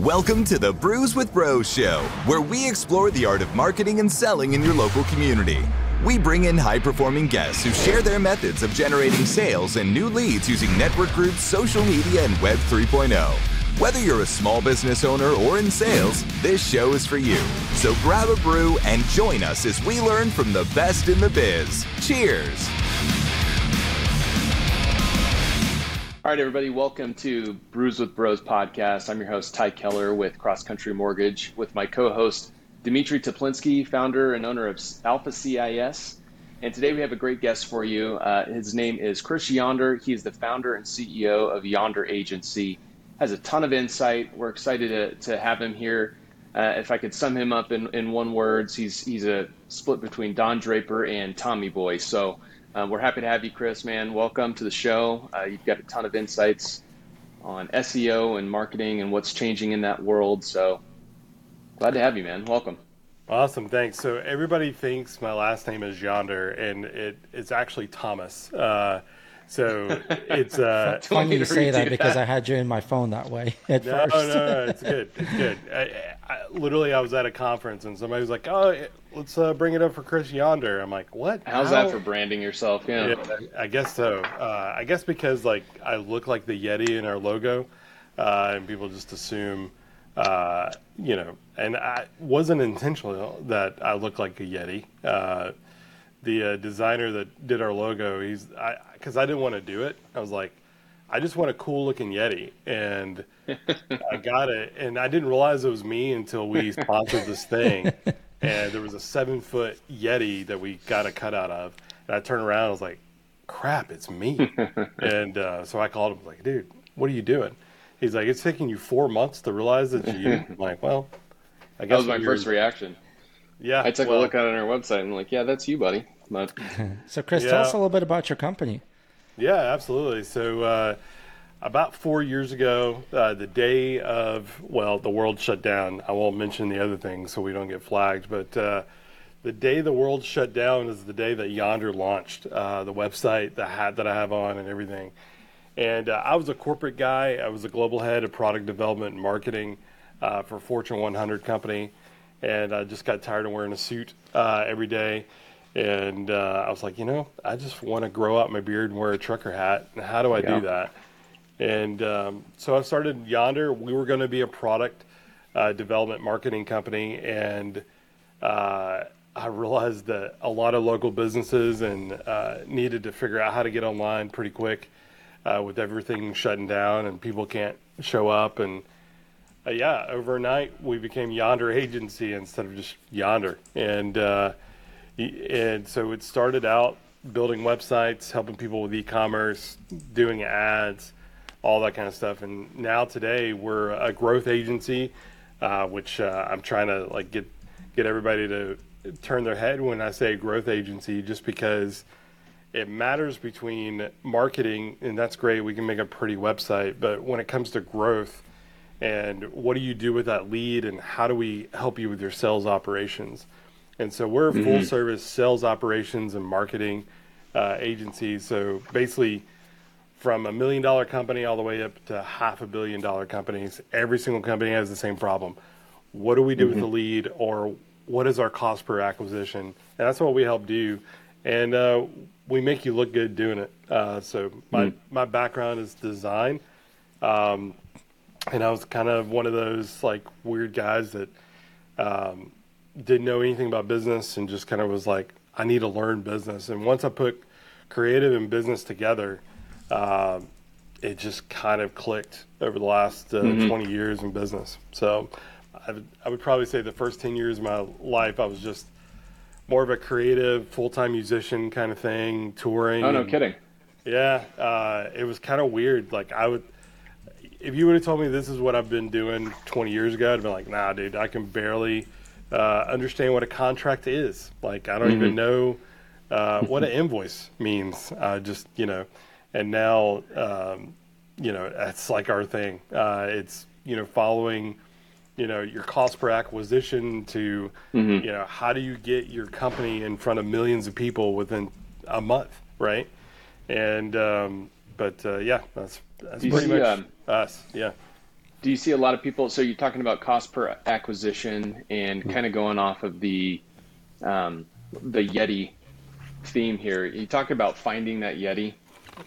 Welcome to the Brews with Bros show, where we explore the art of marketing and selling in your local community. We bring in high performing guests who share their methods of generating sales and new leads using network groups, social media, and Web 3.0. Whether you're a small business owner or in sales, this show is for you. So grab a brew and join us as we learn from the best in the biz. Cheers! All right, everybody, welcome to Brews with Bros podcast. I'm your host, Ty Keller with Cross Country Mortgage, with my co host, Dimitri Teplinsky, founder and owner of Alpha CIS. And today we have a great guest for you. Uh, his name is Chris Yonder. He is the founder and CEO of Yonder Agency. Has a ton of insight. We're excited to, to have him here. Uh, if I could sum him up in, in one words, he's he's a split between Don Draper and Tommy Boy. So um, we're happy to have you, Chris, man. Welcome to the show. Uh, you've got a ton of insights on SEO and marketing and what's changing in that world. So glad to have you, man. Welcome. Awesome, thanks. So everybody thinks my last name is Yonder, and it, it's actually Thomas. Uh, so it's uh, funny you say that because I had you in my phone that way at no, first. no, no, it's good. It's good. I, I, literally, I was at a conference and somebody was like, "Oh, let's uh, bring it up for Chris Yonder." I'm like, "What? How's How? that for branding yourself?" Yeah, yeah I guess so. Uh, I guess because like I look like the Yeti in our logo, uh, and people just assume, uh, you know, and I wasn't intentional that I look like a Yeti uh, the uh, designer that did our logo, he's I because I didn't want to do it. I was like, I just want a cool looking Yeti, and I got it. And I didn't realize it was me until we sponsored this thing, and there was a seven foot Yeti that we got a cutout of. And I turned around, I was like, crap, it's me. and uh, so I called him, like, dude, what are you doing? He's like, it's taking you four months to realize that you. I'm like, well, I guess that was my first reaction. Yeah, I took well, a look at it on our website and I'm like, yeah, that's you, buddy. But so, Chris, yeah. tell us a little bit about your company. Yeah, absolutely. So, uh, about four years ago, uh, the day of well, the world shut down. I won't mention the other things so we don't get flagged, but uh, the day the world shut down is the day that Yonder launched uh, the website, the hat that I have on, and everything. And uh, I was a corporate guy. I was a global head of product development and marketing uh, for Fortune 100 company and I just got tired of wearing a suit uh, every day. And uh, I was like, you know, I just want to grow out my beard and wear a trucker hat. And how do I yeah. do that? And um, so I started Yonder. We were going to be a product uh, development marketing company, and uh, I realized that a lot of local businesses and uh, needed to figure out how to get online pretty quick uh, with everything shutting down and people can't show up and uh, yeah, overnight we became Yonder Agency instead of just Yonder, and uh, and so it started out building websites, helping people with e-commerce, doing ads, all that kind of stuff. And now today we're a growth agency, uh, which uh, I'm trying to like get get everybody to turn their head when I say growth agency, just because it matters between marketing, and that's great. We can make a pretty website, but when it comes to growth and what do you do with that lead and how do we help you with your sales operations? And so we're a full mm-hmm. service sales operations and marketing uh, agency. So basically from a million dollar company all the way up to half a billion dollar companies every single company has the same problem. What do we do mm-hmm. with the lead or what is our cost per acquisition? And that's what we help do. And uh, we make you look good doing it. Uh, so my, mm-hmm. my background is design. Um, and I was kind of one of those like weird guys that um, didn't know anything about business and just kind of was like, I need to learn business. And once I put creative and business together, uh, it just kind of clicked over the last uh, mm-hmm. 20 years in business. So I would, I would probably say the first 10 years of my life, I was just more of a creative, full time musician kind of thing, touring. Oh, no and, kidding. Yeah. Uh, it was kind of weird. Like I would, if you would have told me this is what I've been doing 20 years ago, I'd be like, nah, dude, I can barely uh, understand what a contract is. Like, I don't mm-hmm. even know uh, what an invoice means. Uh, just, you know, and now, um, you know, that's like our thing. Uh, it's, you know, following, you know, your cost per acquisition to, mm-hmm. you know, how do you get your company in front of millions of people within a month, right? And, um, but uh, yeah, that's that's pretty see, much um, us. Yeah. do you see a lot of people? So you're talking about cost per acquisition and mm-hmm. kind of going off of the um, the Yeti theme here. You talk about finding that Yeti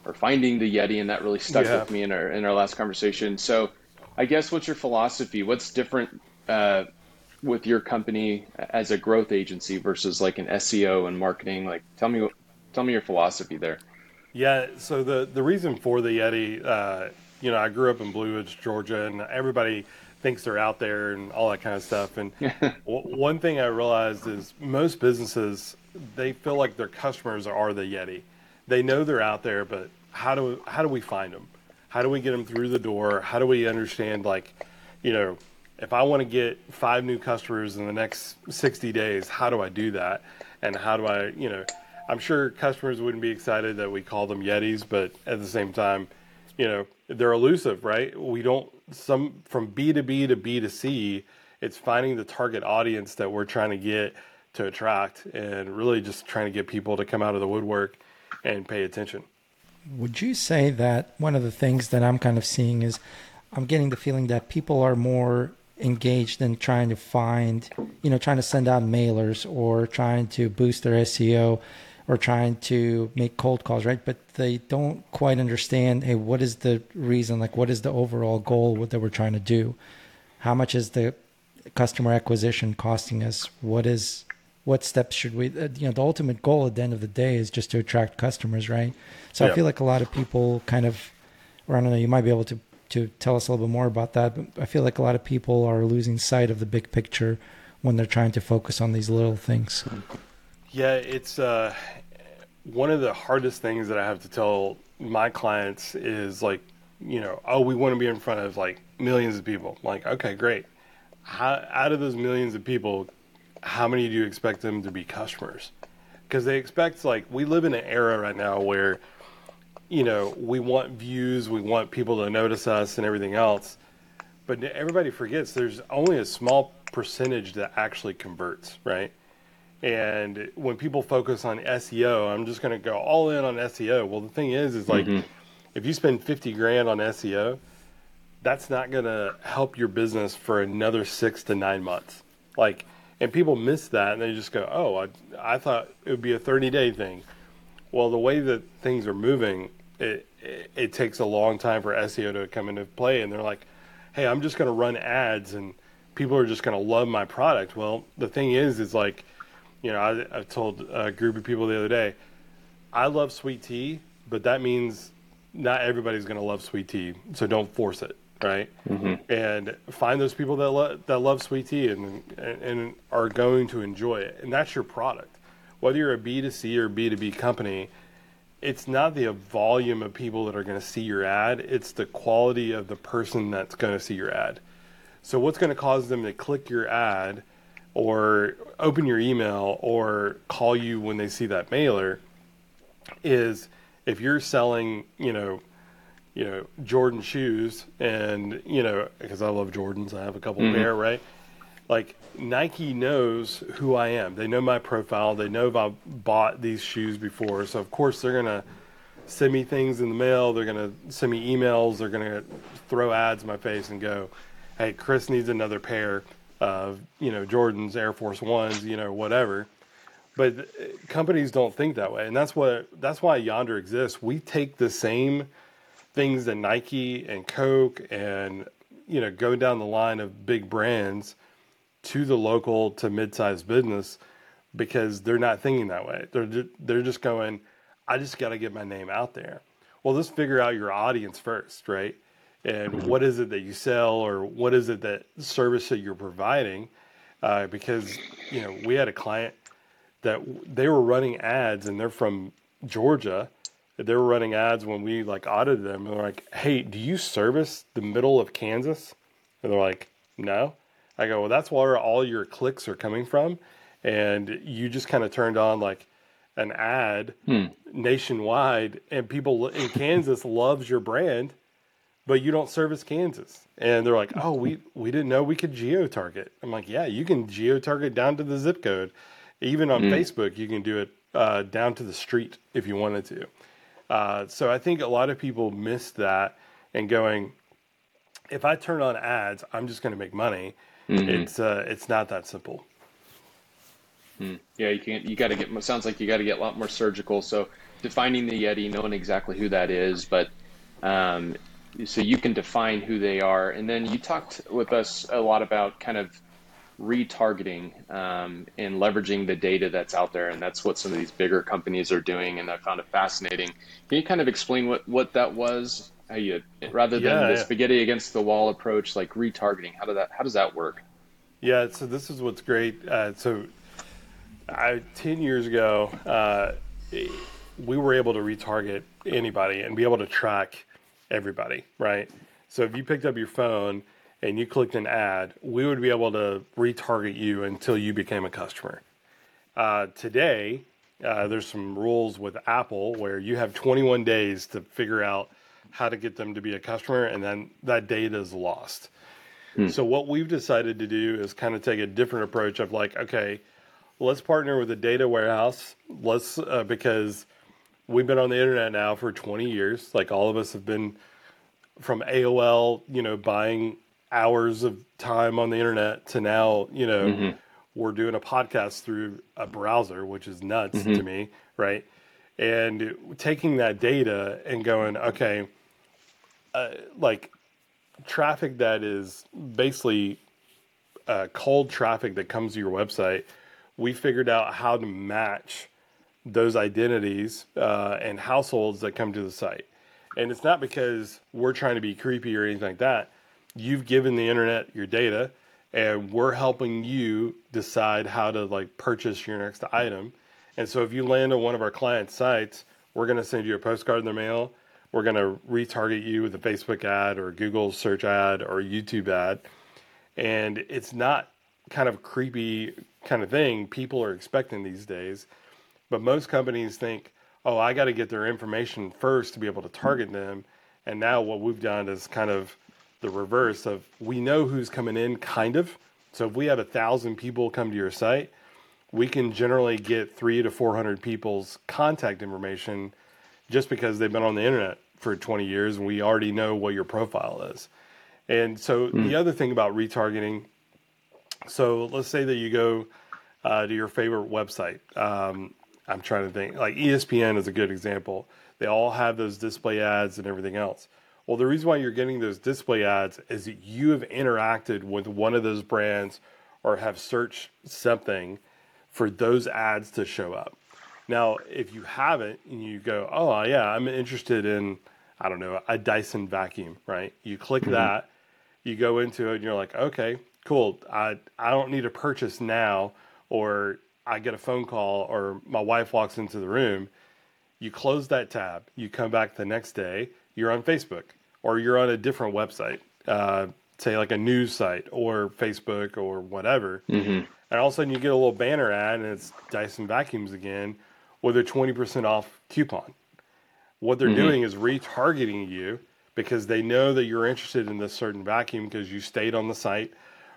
or finding the Yeti, and that really stuck yeah. with me in our in our last conversation. So, I guess what's your philosophy? What's different uh, with your company as a growth agency versus like an SEO and marketing? Like, tell me tell me your philosophy there. Yeah. So the the reason for the Yeti, uh, you know, I grew up in Blue Ridge, Georgia, and everybody thinks they're out there and all that kind of stuff. And w- one thing I realized is most businesses they feel like their customers are the Yeti. They know they're out there, but how do how do we find them? How do we get them through the door? How do we understand like, you know, if I want to get five new customers in the next 60 days, how do I do that? And how do I, you know, I'm sure customers wouldn't be excited that we call them Yetis, but at the same time, you know, they're elusive, right? We don't some from B to B to B to C, it's finding the target audience that we're trying to get to attract and really just trying to get people to come out of the woodwork and pay attention. Would you say that one of the things that I'm kind of seeing is I'm getting the feeling that people are more engaged in trying to find, you know, trying to send out mailers or trying to boost their SEO or trying to make cold calls, right? But they don't quite understand, hey, what is the reason? Like, what is the overall goal that we're trying to do? How much is the customer acquisition costing us? What is what steps should we uh, you know the ultimate goal at the end of the day is just to attract customers right so yeah. i feel like a lot of people kind of or i don't know you might be able to to tell us a little bit more about that but i feel like a lot of people are losing sight of the big picture when they're trying to focus on these little things yeah it's uh one of the hardest things that i have to tell my clients is like you know oh we want to be in front of like millions of people I'm like okay great How, out of those millions of people how many do you expect them to be customers? Because they expect like we live in an era right now where you know we want views, we want people to notice us and everything else, but everybody forgets there's only a small percentage that actually converts, right? And when people focus on SEO, I'm just going to go all in on SEO. Well, the thing is, is like mm-hmm. if you spend 50 grand on SEO, that's not going to help your business for another six to nine months. Like and people miss that and they just go, "Oh, I, I thought it would be a 30-day thing." Well, the way that things are moving, it, it, it takes a long time for SEO to come into play, and they're like, "Hey, I'm just going to run ads, and people are just going to love my product." Well, the thing is, is like, you know, I, I told a group of people the other day, I love sweet tea, but that means not everybody's going to love sweet tea, so don't force it right? Mm-hmm. And find those people that lo- that love sweet tea and, and and are going to enjoy it, and that's your product. Whether you're a B 2 C or B 2 B company, it's not the volume of people that are going to see your ad; it's the quality of the person that's going to see your ad. So, what's going to cause them to click your ad, or open your email, or call you when they see that mailer? Is if you're selling, you know, you know Jordan shoes, and you know because I love Jordans, I have a couple mm-hmm. pair, right? Like Nike knows who I am. They know my profile. They know if I bought these shoes before. So of course they're gonna send me things in the mail. They're gonna send me emails. They're gonna throw ads in my face and go, "Hey, Chris needs another pair of you know Jordans, Air Force Ones, you know whatever." But uh, companies don't think that way, and that's what that's why Yonder exists. We take the same things that Nike and Coke and you know go down the line of big brands to the local to mid-sized business because they're not thinking that way. They're they're just going, I just got to get my name out there. Well, let's figure out your audience first, right? And mm-hmm. what is it that you sell, or what is it that service that you're providing? Uh, because you know we had a client that they were running ads, and they're from Georgia, they were running ads when we like audited them and they're like, Hey, do you service the middle of Kansas? And they're like, No. I go, Well, that's where all your clicks are coming from. And you just kind of turned on like an ad hmm. nationwide and people in Kansas loves your brand, but you don't service Kansas. And they're like, Oh, we, we didn't know we could geo target. I'm like, Yeah, you can geo target down to the zip code. Even on hmm. Facebook, you can do it uh, down to the street if you wanted to. Uh, so I think a lot of people miss that and going, if I turn on ads, I'm just going to make money. Mm-hmm. It's uh, it's not that simple. Yeah, you can't. You got to get. Sounds like you got to get a lot more surgical. So defining the Yeti, knowing exactly who that is, but um, so you can define who they are, and then you talked with us a lot about kind of retargeting um, and leveraging the data that's out there, and that's what some of these bigger companies are doing, and I found it fascinating. Can you kind of explain what what that was? How you rather than Yeah, the yeah. spaghetti against the wall approach, like retargeting, how does that how does that work? Yeah, so this is what's great. Uh, so, I, ten years ago, uh, we were able to retarget anybody and be able to track everybody, right? So if you picked up your phone and you clicked an ad, we would be able to retarget you until you became a customer. Uh, today, uh, there's some rules with Apple where you have 21 days to figure out how to get them to be a customer, and then that data is lost. So what we've decided to do is kind of take a different approach of like, okay, let's partner with a data warehouse. Let's uh, because we've been on the internet now for 20 years. Like all of us have been from AOL, you know, buying hours of time on the internet to now, you know, we're doing a podcast through a browser, which is nuts to me, right? And taking that data and going, okay, uh, like traffic that is basically uh, cold traffic that comes to your website, we figured out how to match those identities uh, and households that come to the site. And it's not because we're trying to be creepy or anything like that. You've given the internet your data, and we're helping you decide how to like purchase your next item. And so if you land on one of our client sites, we're going to send you a postcard in the mail. We're going to retarget you with a Facebook ad or Google search ad or YouTube ad. And it's not kind of creepy kind of thing people are expecting these days. But most companies think, oh, I got to get their information first to be able to target them. And now what we've done is kind of the reverse of we know who's coming in, kind of. So if we have a thousand people come to your site, we can generally get three to 400 people's contact information just because they've been on the internet for 20 years and we already know what your profile is. And so the other thing about retargeting, so let's say that you go uh, to your favorite website. Um, I'm trying to think, like ESPN is a good example. They all have those display ads and everything else. Well, the reason why you're getting those display ads is that you have interacted with one of those brands or have searched something for those ads to show up. Now, if you haven't and you go, oh, yeah, I'm interested in, I don't know, a Dyson vacuum, right? You click mm-hmm. that, you go into it, and you're like, okay, cool. I, I don't need to purchase now, or I get a phone call, or my wife walks into the room. You close that tab, you come back the next day, you're on Facebook, or you're on a different website, uh, say like a news site, or Facebook, or whatever. And all of a sudden, you get a little banner ad, and it's Dyson vacuums again with a 20% off coupon. What they're doing is retargeting you because they know that you're interested in this certain vacuum because you stayed on the site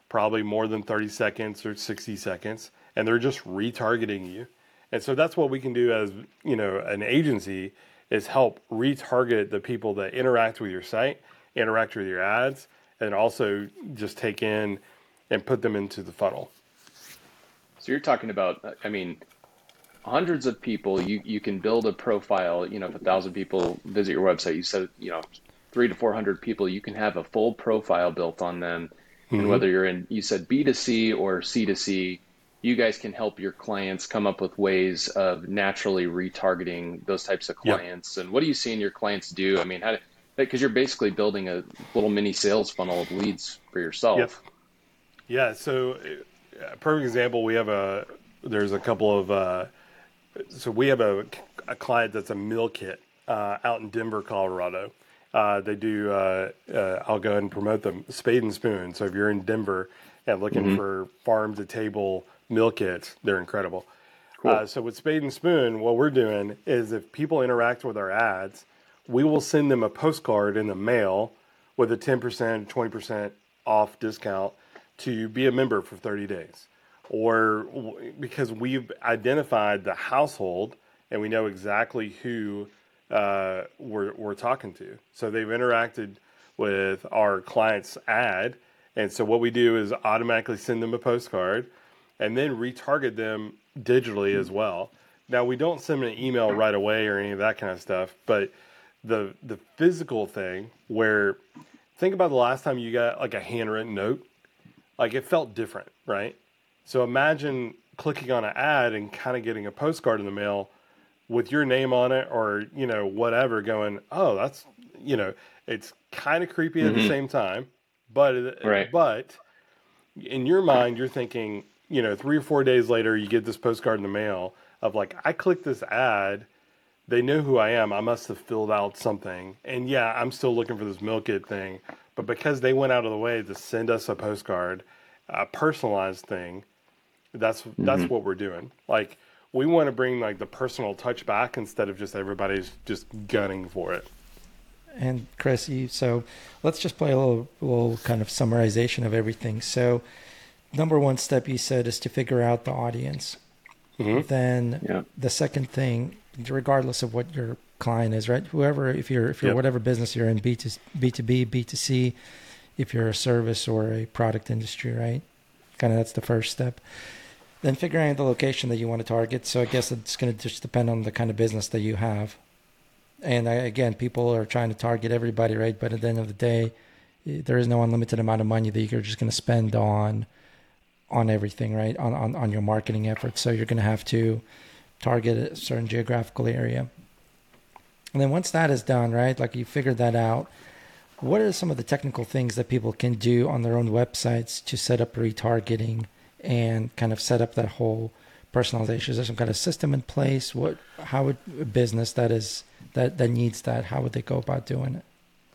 probably more than 30 seconds or 60 seconds and they're just retargeting you. And so that's what we can do as, you know, an agency is help retarget the people that interact with your site, interact with your ads, and also just take in and put them into the funnel. So you're talking about, I mean, hundreds of people. You you can build a profile. You know, if a thousand people visit your website, you said you know three to four hundred people. You can have a full profile built on them, and mm-hmm. whether you're in, you said B 2 C or C 2 C, you guys can help your clients come up with ways of naturally retargeting those types of Yep. clients. And what are you seeing your clients do? I mean, how? Because you're basically building a little mini sales funnel of leads for yourself. Yep. Yeah. So, uh, a perfect example. We have a. There's a couple of. Uh, so we have a, a client that's a meal kit uh, out in Denver, Colorado. Uh, they do. Uh, uh, I'll go ahead and promote them. Spade and Spoon. So if you're in Denver and looking for farm to table meal kits, they're incredible. Uh, so with Spade and Spoon, what we're doing is if people interact with our ads, we will send them a postcard in the mail with a 10%, 20% off discount to be a member for 30 days. Or because we've identified the household and we know exactly who uh, we're, we're talking to. So they've interacted with our client's ad. And so what we do is automatically send them a postcard and then retarget them digitally as well. Now we don't send an email right away or any of that kind of stuff, but the the physical thing where think about the last time you got like a handwritten note, like it felt different, right? So imagine clicking on an ad and kind of getting a postcard in the mail with your name on it or you know whatever going oh that's you know it's kind of creepy at mm-hmm. the same time but right. but in your mind you're thinking you know 3 or 4 days later you get this postcard in the mail of like I clicked this ad they know who I am I must have filled out something and yeah I'm still looking for this meal kit thing but because they went out of the way to send us a postcard a personalized thing that's mm-hmm. that's what we're doing like we want to bring like the personal touch back instead of just everybody's just gunning for it. And Chris, you, so let's just play a little, little kind of summarization of everything. So, number one step you said is to figure out the audience. Mm-hmm. Then yeah. the second thing, regardless of what your client is, right? Whoever, if you're if you're yep. whatever business you're in, B to B to B, B to C, if you're a service or a product industry, right? Kind of that's the first step. Then figuring out the location that you want to target. So I guess it's going to just depend on the kind of business that you have. And I, again, people are trying to target everybody, right? But at the end of the day, there is no unlimited amount of money that you're just going to spend on on everything, right? On, on on your marketing efforts. So you're going to have to target a certain geographical area. And then once that is done, right? Like you figured that out, what are some of the technical things that people can do on their own websites to set up retargeting and kind of set up that whole personalization? Is there some kind of system in place? What how would a business that is that that needs that how would they go about doing it?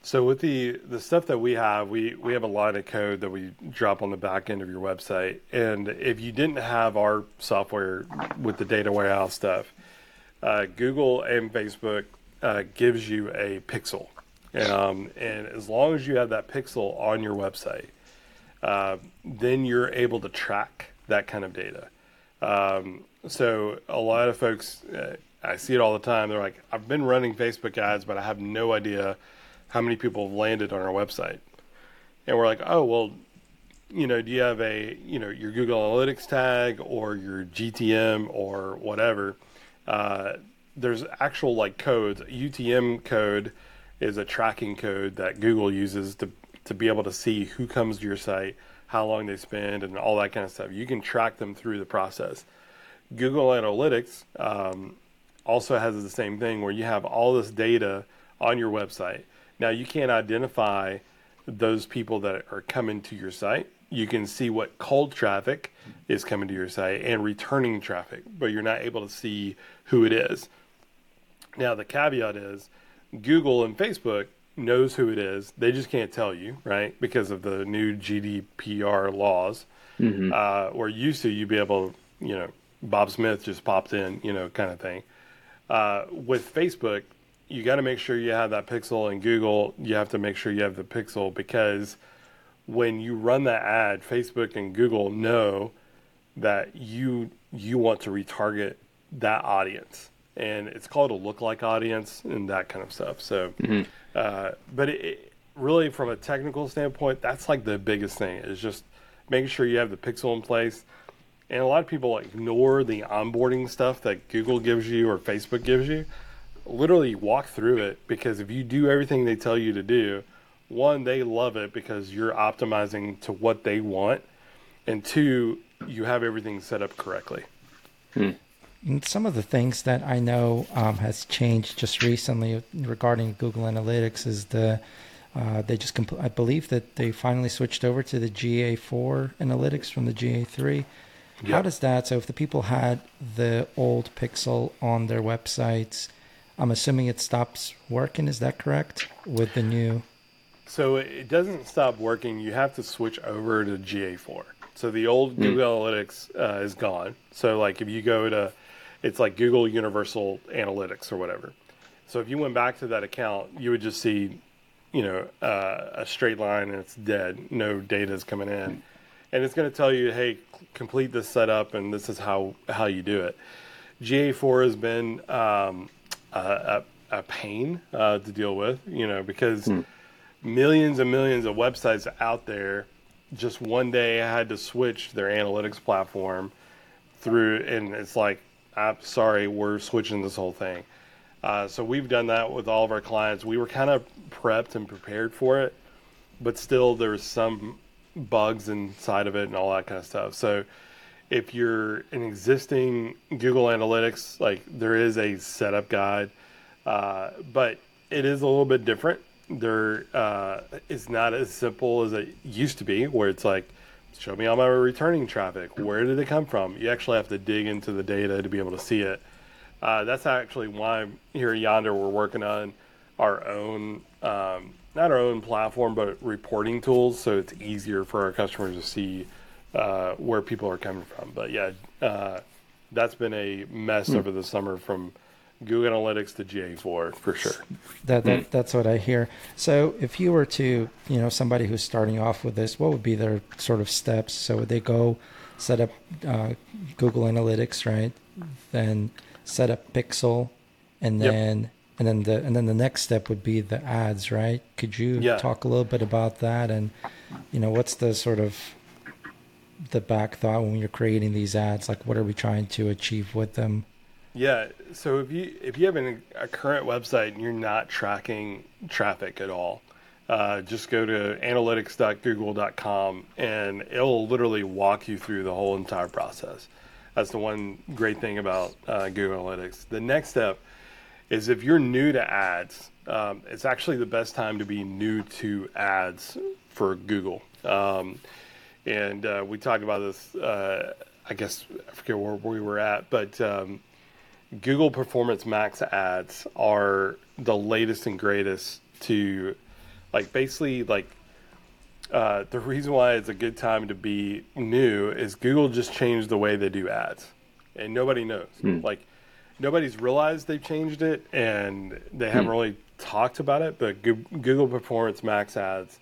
So with the the stuff that we have, we we have a line of code that we drop on the back end of your website. And if you didn't have our software with the data warehouse stuff, uh, Google and Facebook uh, gives you a pixel, um, and as long as you have that pixel on your website, uh, then you're able to track that kind of data. Um, so a lot of folks, uh, I see it all the time. They're like, I've been running Facebook ads, but I have no idea how many people have landed on our website. And we're like, oh, well, you know, do you have a, you know, your Google Analytics tag or your GTM or whatever? Uh, there's actual like codes. UTM code is a tracking code that Google uses to to be able to see who comes to your site, how long they spend, and all that kind of stuff. You can track them through the process. Google Analytics um, also has the same thing where you have all this data on your website. Now, you can't identify those people that are coming to your site. You can see what cold traffic is coming to your site and returning traffic, but you're not able to see who it is. Now, the caveat is Google and Facebook knows who it is. They just can't tell you, right? Because of the new GDPR laws. Mm-hmm. Uh, where used to you'd be able, you know, Bob Smith just popped in, you know, kind of thing. Uh, with Facebook, you got to make sure you have that pixel, in Google, you have to make sure you have the pixel because when you run that ad, Facebook and Google know that you you want to retarget that audience, and it's called a lookalike audience and that kind of stuff. So. Mm-hmm uh, but it, it, really, from a technical standpoint, that's like the biggest thing is just making sure you have the pixel in place. And a lot of people ignore the onboarding stuff that Google gives you or Facebook gives you. Literally walk through it because if you do everything they tell you to do, one, they love it because you're optimizing to what they want, and two, you have everything set up correctly. Hmm. And some of the things that I know um, has changed just recently regarding Google Analytics is the uh, they just compl- I believe that they finally switched over to the GA4 analytics from the GA3. Yep. How does that? So if the people had the old Pixel on their websites, I'm assuming it stops working. Is that correct with the new? So it doesn't stop working. You have to switch over to GA4. So the old mm. Google Analytics uh, is gone. So like if you go to it's like Google Universal Analytics or whatever. So if you went back to that account, you would just see, you know, uh, a straight line and it's dead. No data is coming in, and it's going to tell you, hey, complete this setup, and this is how how you do it. GA4 has been um, a, a, pain uh, to deal with, you know, because. Hmm. millions and millions of websites out there. Just one day, I had to switch their analytics platform through, and it's like, I'm sorry, we're switching this whole thing. Uh, so we've done that with all of our clients. We were kind of prepped and prepared for it, but still there's some bugs inside of it and all that kind of stuff. So if you're an existing Google Analytics, like there is a setup guide, uh, but it is a little bit different. There, uh, it's not as simple as it used to be, where it's like, show me all my returning traffic. Where did it come from? You actually have to dig into the data to be able to see it. Uh, that's actually why here at Yonder we're working on our own, um, not our own platform, but reporting tools, so it's easier for our customers to see uh, where people are coming from. But yeah, uh, that's been a mess mm. over the summer from Google Analytics to GA4 for sure. That, that that's what I hear. So if you were to, you know, somebody who's starting off with this, what would be their sort of steps? So would they go set up uh, Google Analytics, right? Then set up Pixel, and then yep. and then the and then the next step would be the ads, right? Could you yeah. talk a little bit about that and you know what's the sort of the back thought when you're creating these ads? Like, what are we trying to achieve with them? Yeah. So if you if you have an, a current website and you're not tracking traffic at all, uh, just go to analytics.google.com and it'll literally walk you through the whole entire process. That's the one great thing about uh, Google Analytics. The next step is if you're new to ads, um, it's actually the best time to be new to ads for Google. Um, and uh, we talked about this. Uh, I guess I forget where we were at, but um, Google Performance Max ads are the latest and greatest to like basically like uh, the reason why it's a good time to be new is Google just changed the way they do ads, and nobody knows. Hmm. Like nobody's realized they've changed it, and they haven't hmm. really talked about it. But Google Performance Max ads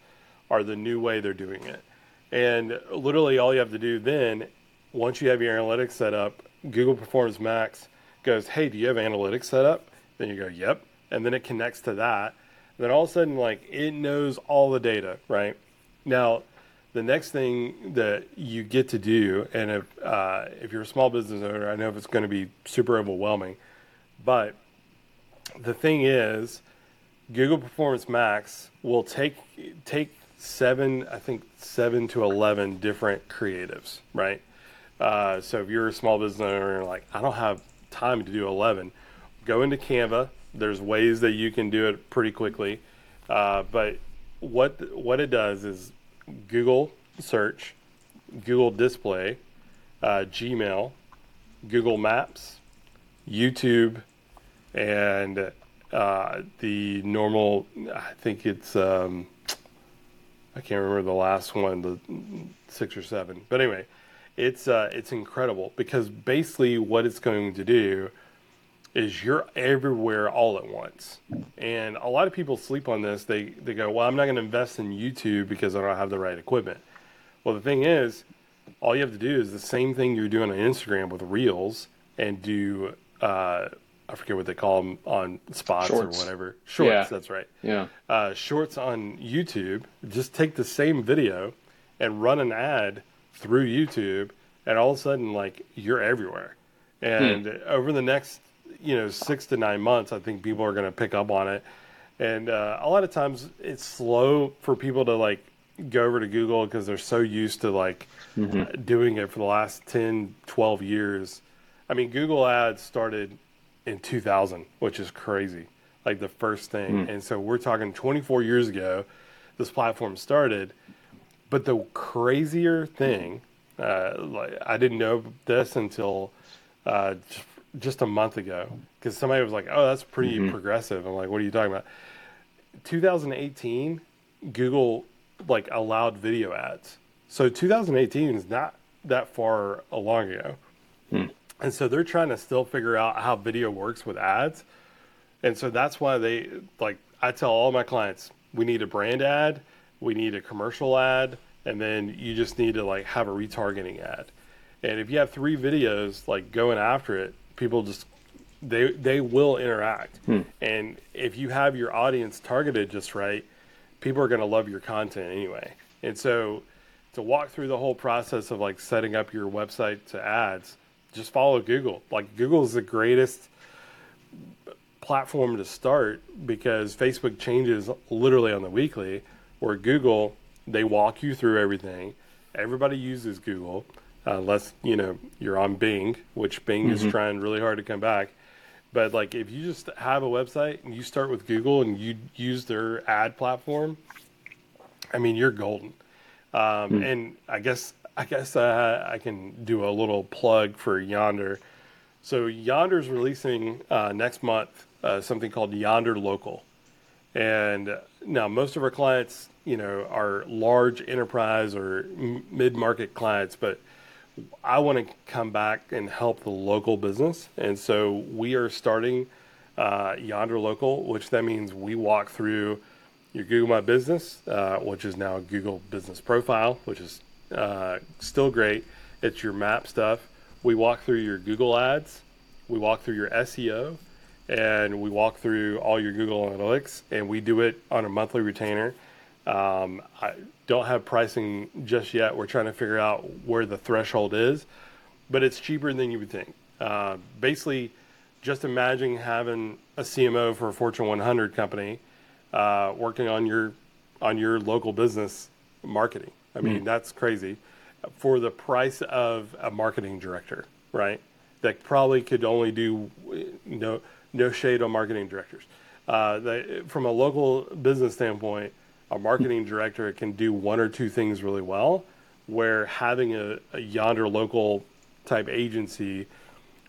are the new way they're doing it, and literally all you have to do then, once you have your analytics set up, Google Performance Max goes, "Hey, do you have analytics set up?" Then you go, "Yep," and then it connects to that. And then all of a sudden, like it knows all the data, right? Now, the next thing that you get to do, and if uh, if you're a small business owner, I know if it's going to be super overwhelming, but the thing is, Google Performance Max will take take seven, I think seven to eleven different creatives, right? Uh, so if you're a small business owner, and you're like I don't have time to do 11. Go into Canva. There's ways that you can do it pretty quickly. Uh, but what what it does is Google search, Google display, uh, Gmail, Google Maps, YouTube, and uh, the normal. I think it's um, I can't remember the last one, the six or seven. But anyway, it's uh, it's incredible because basically what it's going to do is you're everywhere all at once. And a lot of people sleep on this. They they go, "Well, I'm not going to invest in YouTube because I don't have the right equipment." Well, the thing is, all you have to do is the same thing you're doing on Instagram with Reels and do uh, I forget what they call them on spots shorts. or whatever. Shorts, yeah. that's right. Yeah. Uh, shorts on YouTube. Just take the same video and run an ad through YouTube, and all of a sudden, like you're everywhere. And hmm. over the next, you know, six to nine months, I think people are going to pick up on it. And uh, a lot of times, it's slow for people to like go over to Google because they're so used to like mm-hmm. uh, doing it for the last 10, 12 years. I mean, Google Ads started in 2000, which is crazy, like the first thing. Mm. And so we're talking 24 years ago, this platform started. But the crazier thing, uh, like I didn't know this until uh, just a month ago because somebody was like, "Oh, that's pretty mm-hmm. progressive." I'm like, "What are you talking about?" 2018, Google like allowed video ads. So 2018 is not that far along ago. And so they're trying to still figure out how video works with ads. And so that's why they like I tell all my clients, we need a brand ad we need a commercial ad, and then you just need to like have a retargeting ad. And if you have three videos like going after it, people just they they will interact. Hmm. And if you have your audience targeted just right, people are going to love your content anyway. And so to walk through the whole process of like setting up your website to ads, just follow Google. Like Google is the greatest platform to start because Facebook changes literally on the weekly. Where Google, they walk you through everything. Everybody uses Google, unless you know you're on Bing, which Bing mm-hmm. is trying really hard to come back. But like if you just have a website and you start with Google and you use their ad platform, I mean you're golden. Um, mm. And I guess I guess uh, I can do a little plug for Yonder. So Yonder's releasing uh, next month uh, something called Yonder Local, and now most of our clients, you know, are large enterprise or mid-market clients, but I want to come back and help the local business, and so we are starting uh, Yonder Local, which that means we walk through your Google My Business, uh, which is now Google Business Profile, which is uh, still great. It's your map stuff. We walk through your Google ads, we walk through your SEO, and we walk through all your Google Analytics, and we do it on a monthly retainer. Um, I don't have pricing just yet. We're trying to figure out where the threshold is, but it's cheaper than you would think. Uh, basically, just imagine having a CMO for a Fortune 100 company uh, working on your on your local business marketing. I mean, mm. that's crazy for the price of a marketing director, right? That probably could only do no no shade on marketing directors. Uh, they, from a local business standpoint, a marketing director can do one or two things really well. Where having a, a yonder local type agency,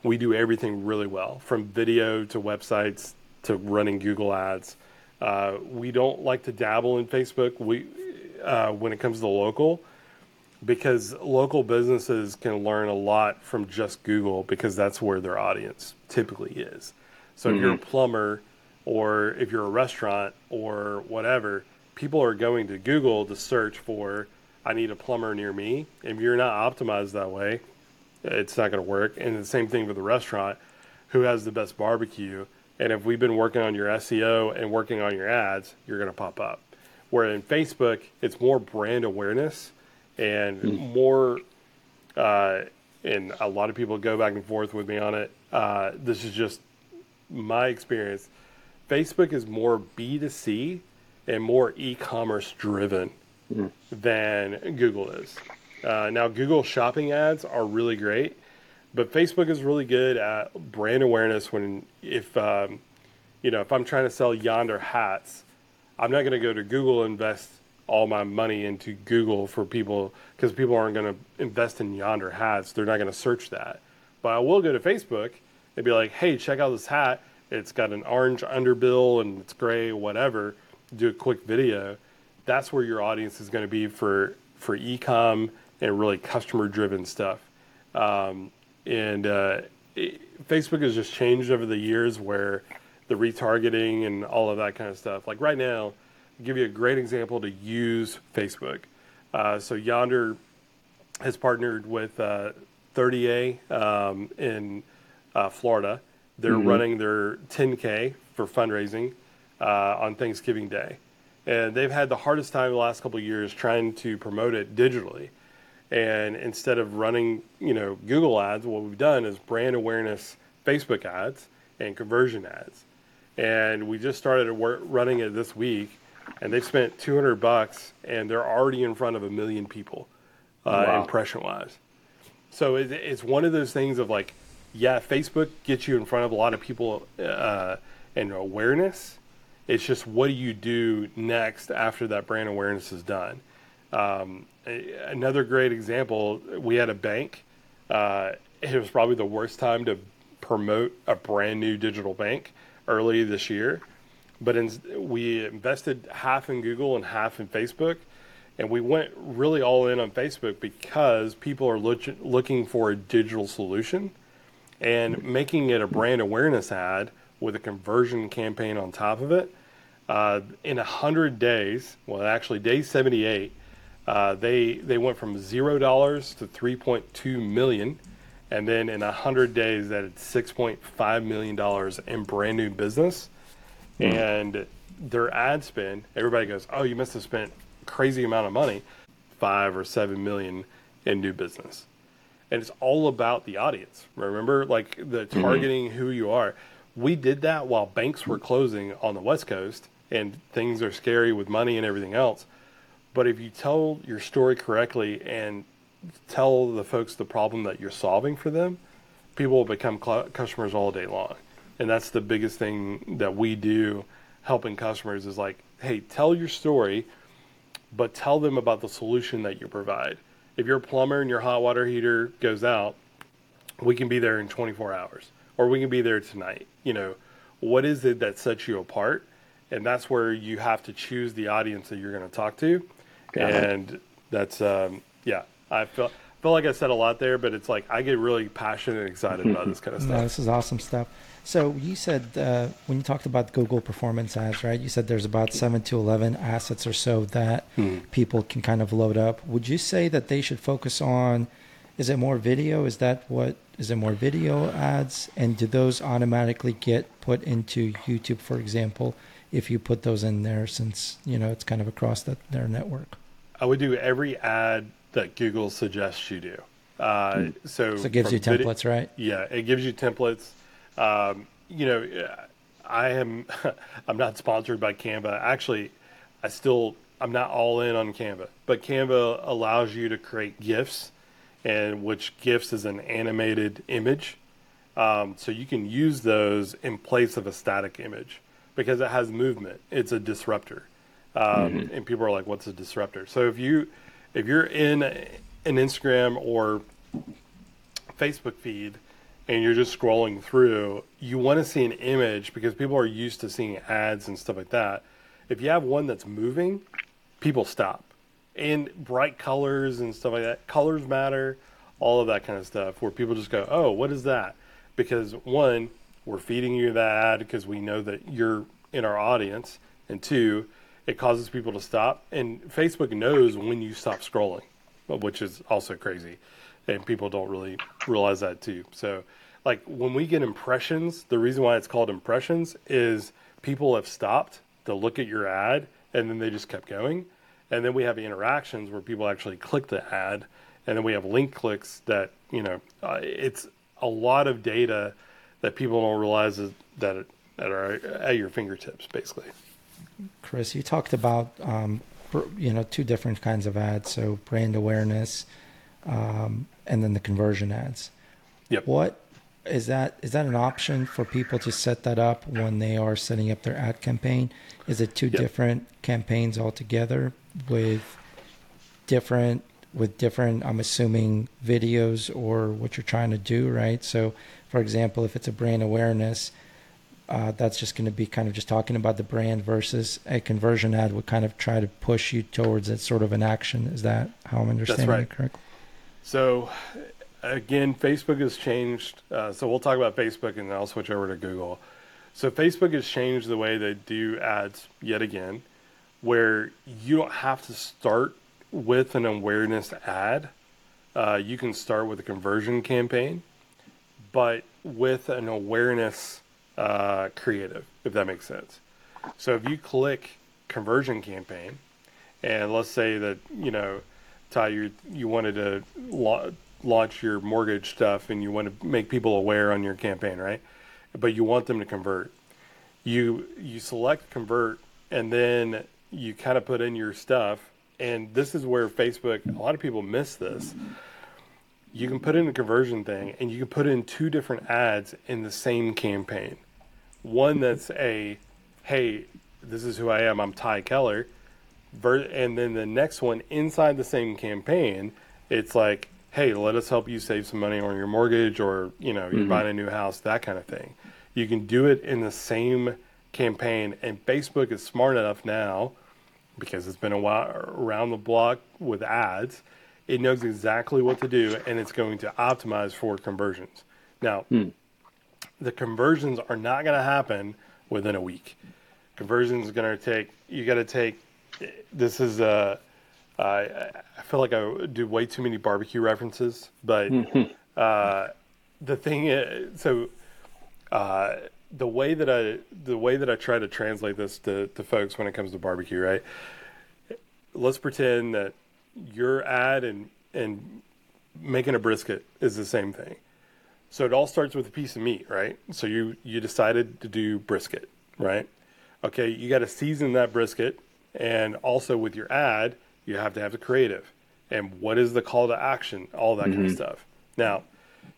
we do everything really well, from video to websites to running Google ads uh, we don't like to dabble in Facebook. We uh, when it comes to the local because local businesses can learn a lot from just Google because that's where their audience typically is. So mm-hmm. if you're a mm-hmm. plumber or if you're a restaurant or whatever, people are going to Google to search for I need a plumber near me. If you're not optimized that way, it's not going to work. And the same thing for the restaurant. Who has the best barbecue? And if we've been working on your SEO and working on your ads, you're going to pop up. Where in Facebook, it's more brand awareness and mm. more, uh, and a lot of people go back and forth with me on it. Uh, this is just my experience. Facebook is more B2C and more e commerce driven mm. than Google is. Uh, now, Google shopping ads are really great but Facebook is really good at brand awareness. When if um, you know if I'm trying to sell Yonder hats, I'm not going to go to Google and invest all my money into Google for people because people aren't going to invest in Yonder hats. They're not going to search that. But I will go to Facebook and be like, hey, check out this hat. It's got an orange underbill and it's gray, whatever. Do a quick video. That's where your audience is going to be for for ecom and really customer driven stuff. Um, and uh, it, Facebook has just changed over the years where the retargeting and all of that kind of stuff. Like right now, I'll give you a great example to use Facebook. Uh, so Yonder has partnered with uh, 30A um, in uh, Florida. They're mm-hmm. running their 10K for fundraising uh, on Thanksgiving Day. And they've had the hardest time the last couple of years trying to promote it digitally. And instead of running, you know, Google ads, what we've done is brand awareness Facebook ads and conversion ads. And we just started running it this week, and they've spent 200 bucks, and they're already in front of a million people, uh, wow. impression wise. So it, it's one of those things of like, yeah, Facebook gets you in front of a lot of people uh, and awareness. It's just what do you do next after that brand awareness is done? Um, another great example, we had a bank. Uh, it was probably the worst time to promote a brand new digital bank early this year. But in, we invested half in Google and half in Facebook. And we went really all in on Facebook because people are look, looking for a digital solution and making it a brand awareness ad with a conversion campaign on top of it. Uh, in 100 days, well, actually, day 78, uh, they they went from zero dollars to 3.2 million, and then in hundred days, that 6.5 million dollars in brand new business. Mm. And their ad spend, everybody goes, "Oh, you must have spent crazy amount of money, five or seven million in new business." And it's all about the audience. Remember, like the targeting mm-hmm. who you are. We did that while banks were closing on the West Coast and things are scary with money and everything else. But if you tell your story correctly and tell the folks the problem that you're solving for them, people will become cl- customers all day long. And that's the biggest thing that we do helping customers is like, hey, tell your story, but tell them about the solution that you provide. If you're a plumber and your hot water heater goes out, we can be there in 24 hours or we can be there tonight. You know, what is it that sets you apart? And that's where you have to choose the audience that you're going to talk to. Yeah. And that's, um, yeah, I feel, feel like I said a lot there, but it's like I get really passionate and excited about this kind of stuff. No, this is awesome stuff. So you said uh, when you talked about Google performance ads, right? You said there's about seven to eleven assets or so that hmm. people can kind of load up. Would you say that they should focus on? Is it more video? Is that what? Is it more video ads? And do those automatically get put into YouTube, for example, if you put those in there, since you know it's kind of across the, their network? I would do every ad that Google suggests you do. Uh, hmm. so, so it gives you templates, right? Yeah, it gives you templates. Um, you know, I am I'm not sponsored by Canva. Actually, I still I'm not all in on Canva, but Canva allows you to create GIFs, and which GIFs is an animated image. Um, so you can use those in place of a static image because it has movement. It's a disruptor, um, mm-hmm. and people are like, "What's a disruptor?" So if you if you're in an Instagram or Facebook feed and you're just scrolling through, you want to see an image because people are used to seeing ads and stuff like that. If you have one that's moving, people stop. And bright colors and stuff like that, colors matter, all of that kind of stuff, where people just go, oh, what is that? Because one, we're feeding you that ad because we know that you're in our audience. And two, it causes people to stop. And Facebook knows when you stop scrolling, which is also crazy. And people don't really realize that too. So, like when we get impressions, the reason why it's called impressions is people have stopped to look at your ad and then they just kept going. And then we have interactions where people actually click the ad, and then we have link clicks that you know uh, it's a lot of data that people don't realize is, that that are at your fingertips, basically. Chris, you talked about um, you know two different kinds of ads, so brand awareness, um, and then the conversion ads. Yep. What is that is that an option for people to set that up when they are setting up their ad campaign? Is it two yep. different campaigns altogether with different with different I'm assuming videos or what you're trying to do, right? So for example, if it's a brand awareness, uh, that's just going to be kind of just talking about the brand versus a conversion ad would kind of try to push you towards it sort of an action. Is that how I'm understanding right. it correctly? So again, Facebook has changed. Uh, so we'll talk about Facebook and then I'll switch over to Google. So Facebook has changed the way they do ads yet again, where you don't have to start with an awareness ad. Uh, you can start with a conversion campaign, but with an awareness uh, creative, if that makes sense. So if you click conversion campaign, and let's say that you know, Ty, you you wanted to launch your mortgage stuff and you want to make people aware on your campaign, right? But you want them to convert. You you select convert and then you kind of put in your stuff and this is where Facebook a lot of people miss this. You can put in a conversion thing and you can put in two different ads in the same campaign. One that's a hey, this is who I am, I'm Ty Keller. And then the next one inside the same campaign, it's like hey, let us help you save some money on your mortgage or, you know, you're mm-hmm. buying a new house, that kind of thing. You can do it in the same campaign. And Facebook is smart enough now, because it's been a while around the block with ads, it knows exactly what to do and it's going to optimize for conversions. Now, mm. The conversions are not going to happen within a week. Conversions are going to take, you got to take, this is a, uh, I feel like I do way too many barbecue references, but uh, the thing is, so uh, the way that I the way that I try to translate this to, to folks when it comes to barbecue, right? Let's pretend that your ad and and making a brisket is the same thing. So it all starts with a piece of meat, right? So you you decided to do brisket, right? Okay, you got to season that brisket, and also with your ad, you have to have the creative, and what is the call to action, all that kind of mm-hmm. stuff. Now,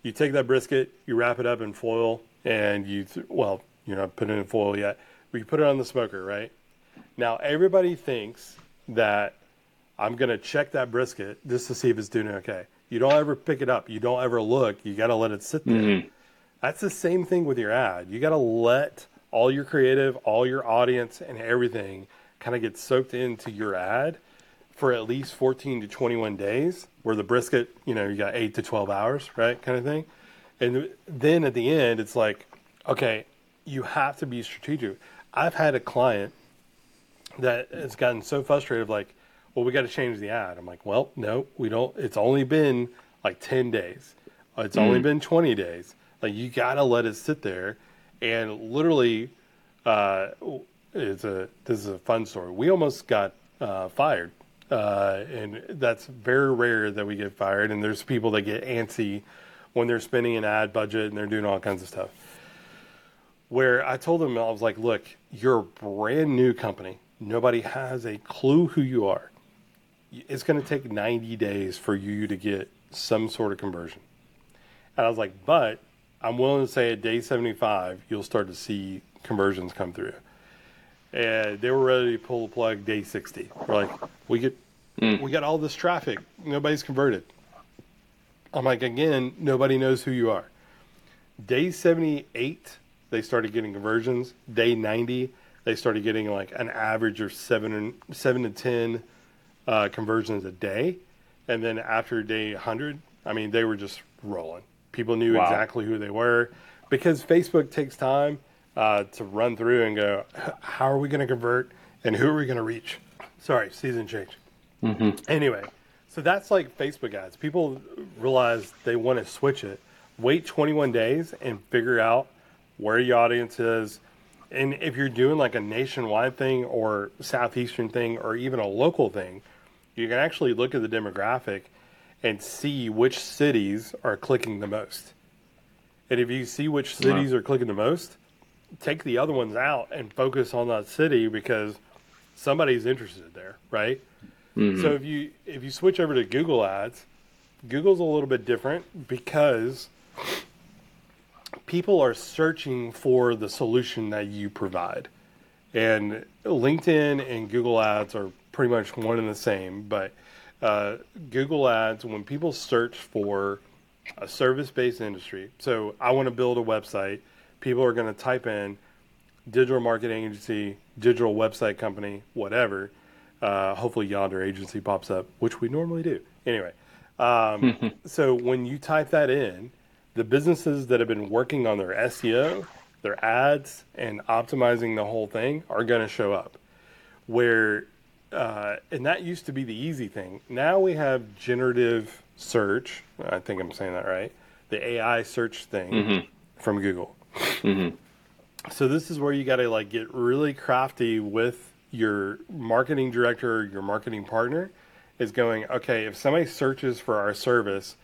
you take that brisket, you wrap it up in foil, and you th- well, you're not putting it in foil yet, but you put it on the smoker, right? Now everybody thinks that I'm gonna check that brisket just to see if it's doing okay. You don't ever pick it up. You don't ever look. You got to let it sit there. Mm-hmm. That's the same thing with your ad. You got to let all your creative, all your audience, and everything kind of get soaked into your ad for at least 14 to 21 days, where the brisket, you know, you got eight to 12 hours, right? Kind of thing. And then at the end, it's like, okay, you have to be strategic. I've had a client that has gotten so frustrated, like, well, we got to change the ad. I'm like, well, no, we don't. It's only been like 10 days. It's only been 20 days. Like, you got to let it sit there. And literally, uh, it's a, this is a fun story. We almost got uh, fired. Uh, and that's very rare that we get fired. And there's people that get antsy when they're spending an ad budget and they're doing all kinds of stuff. Where I told them, I was like, look, you're a brand new company. Nobody has a clue who you are it's going to take 90 days for you to get some sort of conversion. And I was like, but I'm willing to say at day 75, you'll start to see conversions come through. And they were ready to pull the plug day 60. We're like, we get, hmm. we got all this traffic. Nobody's converted. I'm like, again, nobody knows who you are. Day 78, they started getting conversions. Day 90, they started getting like an average of seven seven to 10 uh, conversions a day. And then after day 100, I mean, they were just rolling. People knew Wow. exactly who they were because Facebook takes time uh, to run through and go, how are we going to convert and who are we going to reach? Sorry, season change. Anyway, so that's like Facebook ads. People realize they want to switch it. Wait 21 days and figure out where your audience is. And if you're doing like a nationwide thing or southeastern thing or even a local thing, you can actually look at the demographic and see which cities are clicking the most. And if you see which cities are clicking the most, take the other ones out and focus on that city because somebody's interested there, right? Mm-hmm. So if you if you switch over to Google Ads, Google's a little bit different because people are searching for the solution that you provide. And LinkedIn and Google Ads are pretty much one and the same, but uh, Google Ads, when people search for a service based industry, so I want to build a website, people are going to type in digital marketing agency, digital website company, whatever. Uh, hopefully, Yonder Agency pops up, which we normally do. Anyway, um, so when you type that in, the businesses that have been working on their SEO, their ads, and optimizing the whole thing are going to show up. Where, uh, and that used to be the easy thing. Now we have generative search. I think I'm saying that right. The AI search thing from Google. So this is where you got to like get really crafty with your marketing director, or your marketing partner, is going okay. If somebody searches for our service,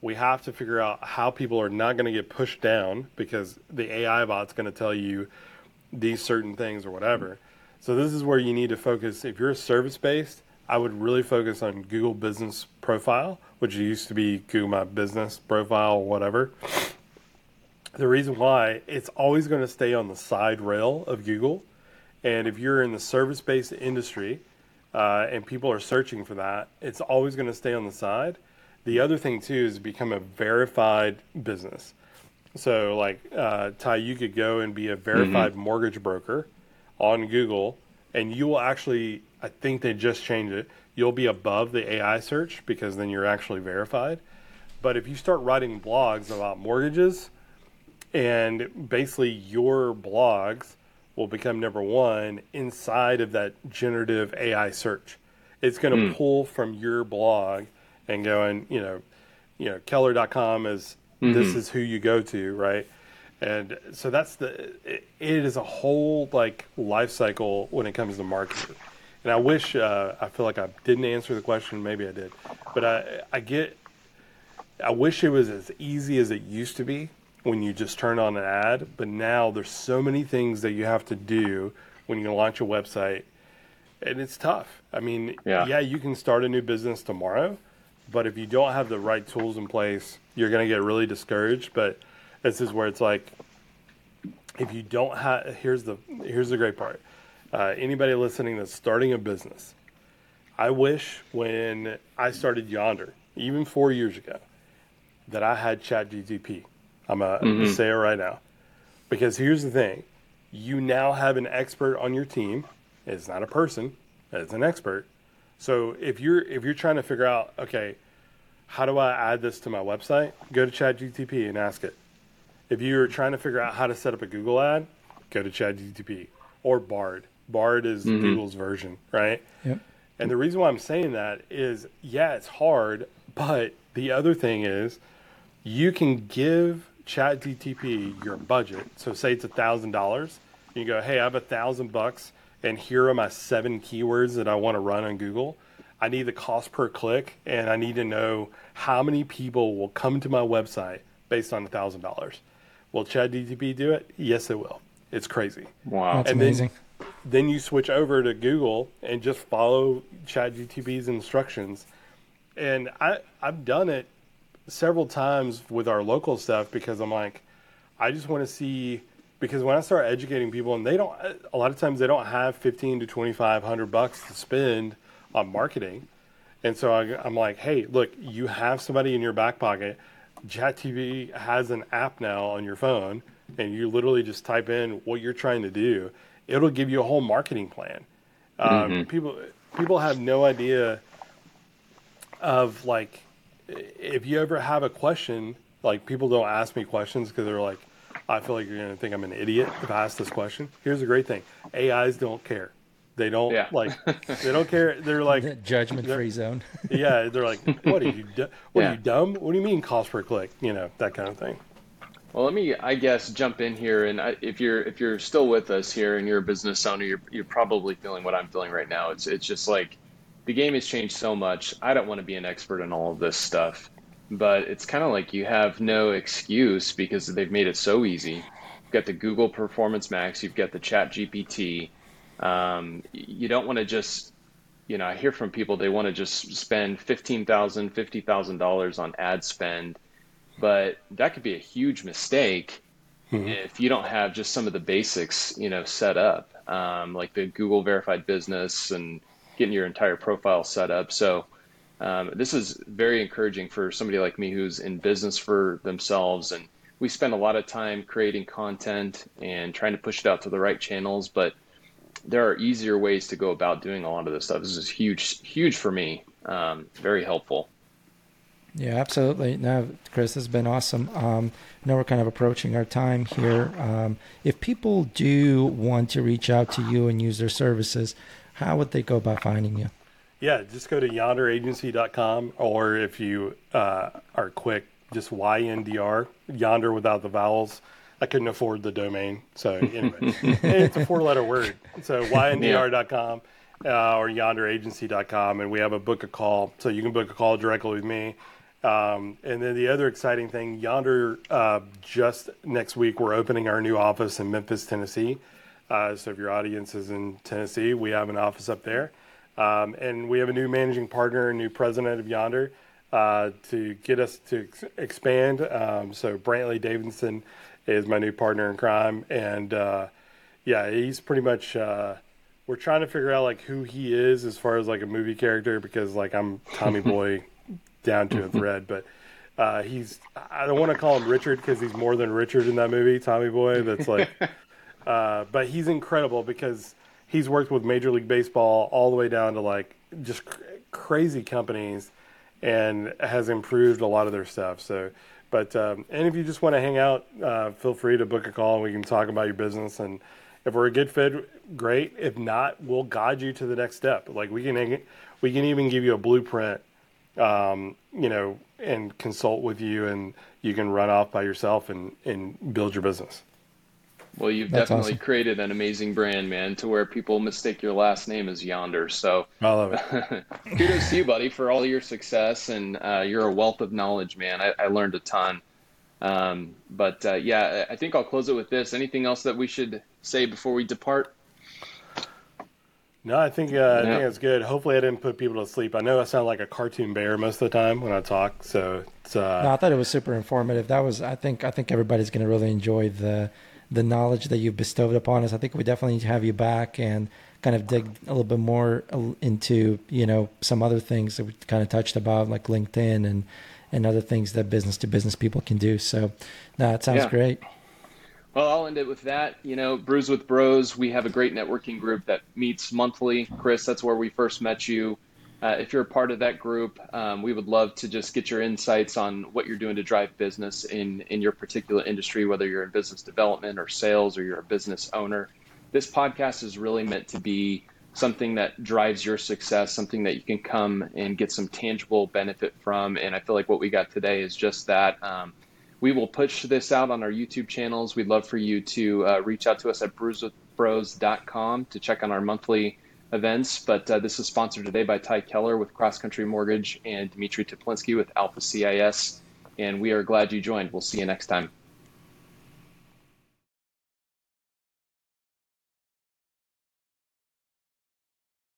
we have to figure out how people are not going to get pushed down because the AI bot's going to tell you these certain things or whatever. So this is where you need to focus. If you're a service based, I would really focus on Google Business Profile, which used to be Google My Business Profile, or whatever. The reason why it's always going to stay on the side rail of Google, and if you're in the service based industry uh, and people are searching for that, it's always going to stay on the side. The other thing too is become a verified business. So, like uh, Ty, you could go and be a verified mortgage broker on Google, and you will actually. I think they just changed it. You'll be above the AI search because then you're actually verified. But if you start writing blogs about mortgages, and basically your blogs will become number one inside of that generative AI search. It's going to hmm. pull from your blog and going, you know, you know, Keller.com is this mm-hmm. is who you go to, right? And so that's the it, it is a whole like life cycle when it comes to marketing. And I wish uh, I feel like I didn't answer the question. Maybe I did, but I I get. I wish it was as easy as it used to be when you just turn on an ad. But now there's so many things that you have to do when you launch a website, and it's tough. I mean, Yeah. yeah, you can start a new business tomorrow, but if you don't have the right tools in place, you're going to get really discouraged. But this is where it's like, if you don't have, here's the here's the great part. Uh, anybody listening that's starting a business, I wish when I started Yonder, even four years ago, that I had ChatGTP. I'm gonna say it right now, because here's the thing: you now have an expert on your team. It's not a person; it's an expert. So if you're if you're trying to figure out, okay, how do I add this to my website? Go to ChatGTP and ask it. If you're trying to figure out how to set up a Google ad, go to ChatGTP or Bard. Bard is mm-hmm. Google's version, right? Yep. And the reason why I'm saying that is, yeah, it's hard, but the other thing is, you can give ChatGTP your budget. So say it's a thousand dollars. You go, hey, I have a thousand bucks, and here are my seven keywords that I want to run on Google. I need the cost per click, and I need to know how many people will come to my website based on a thousand dollars. Will ChatGTP do it? Yes, it will. It's crazy Wow. That's And then- amazing. then you switch over to Google and just follow ChatGTP's instructions. And I I've done it several times with our local stuff because I'm like, I just want to see because when I start educating people and they don't a lot of times they don't have fifteen to twenty five hundred bucks to spend on marketing. And so I, I'm like, hey, look, you have somebody in your back pocket. ChatGPT has an app now on your phone, and you literally just type in what you're trying to do. It'll give you a whole marketing plan. Um, People people have no idea of like if you ever have a question. Like people don't ask me questions because they're like, I feel like you're going to think I'm an idiot if I ask this question. Here's the great thing: AIs don't care. They don't Yeah. like. They don't care. They're like, Judgment free zone. yeah, they're like, what are you? Du- what Yeah. are you dumb? What do you mean cost per click? You know that kind of thing. Well, let me, I guess, jump in here, and I, if you're if you're still with us here and you're a business owner, you're you're probably feeling what I'm feeling right now. It's it's just like the game has changed so much. I don't want to be an expert in all of this stuff, but it's kind of like you have no excuse because they've made it so easy. You've got the Google Performance Max, you've got the Chat GPT. Um, you don't want to just you know, I hear from people they want to just spend fifteen thousand, fifty thousand dollars $50,000 on ad spend, but that could be a huge mistake if you don't have just some of the basics, you know, set up, um, like the Google verified business and getting your entire profile set up. So um, this is very encouraging for somebody like me who's in business for themselves, and we spend a lot of time creating content and trying to push it out to the right channels, but there are easier ways to go about doing a lot of this stuff. This is huge, huge for me. Um, very helpful. Yeah, absolutely. No, Chris, this has been awesome. Um, I know we're kind of approaching our time here. Um, if people do want to reach out to you and use their services, how would they go about finding you? Yeah, just go to yonderagency.com, or if you uh, are quick, just YNDR, yonder without the vowels. I couldn't afford the domain. So, anyway, it's a four letter word. So, yndr.com uh, or yonderagency.com. And we have a book a call. So, you can book a call directly with me. Um, and then the other exciting thing, Yonder, uh, just next week, we're opening our new office in Memphis, Tennessee. Uh, so if your audience is in Tennessee, we have an office up there. Um, and we have a new managing partner, a new president of Yonder uh, to get us to ex- expand. Um, so Brantley Davidson is my new partner in crime. And uh, yeah, he's pretty much, uh, we're trying to figure out like who he is as far as like a movie character because like I'm Tommy Boy down to a thread. But uh, he's, I don't want to call him Richard because he's more than Richard in that movie, Tommy Boy. That's like, uh, but he's incredible because he's worked with Major League Baseball all the way down to like just cr- crazy companies and has improved a lot of their stuff. So, but um, and if you just want to hang out, uh, feel free to book a call and we can talk about your business. And if we're a good fit, great. If not, we'll guide you to the next step. Like we can, we can even give you a blueprint um, you know, and consult with you, and you can run off by yourself and and build your business. Well, you've That's definitely awesome. created an amazing brand, man, to where people mistake your last name as Yonder. So I love it. kudos to you, buddy, for all your success, and uh, you're a wealth of knowledge, man. I, I learned a ton. Um, but uh, yeah, I think I'll close it with this. Anything else that we should say before we depart? No, I think uh, I think it's good. Hopefully, I didn't put people to sleep. I know I sound like a cartoon bear most of the time when I talk, so it's. Uh... No, I thought it was super informative. That was, I think, I think everybody's going to really enjoy the the knowledge that you've bestowed upon us. I think we definitely need to have you back and kind of dig a little bit more uh, into you know some other things that we kind of touched about, like LinkedIn and and other things that business to business people can do. So, no, it sounds yeah. great. Well, I'll end it with that. You know, Brews with Bros, we have a great networking group that meets monthly. Chris, that's where we first met you. Uh, if you're a part of that group, um, we would love to just get your insights on what you're doing to drive business in, in your particular industry, whether you're in business development or sales or you're a business owner. This podcast is really meant to be something that drives your success, something that you can come and get some tangible benefit from. And I feel like what we got today is just that. Um, we will push this out on our YouTube channels. We'd love for you to uh, reach out to us at brewswithbros.com to check on our monthly events. But uh, this is sponsored today by Ty Keller with Cross Country Mortgage and Dimitri Teplinsky with Alpha CIS. And we are glad you joined. We'll see you next time.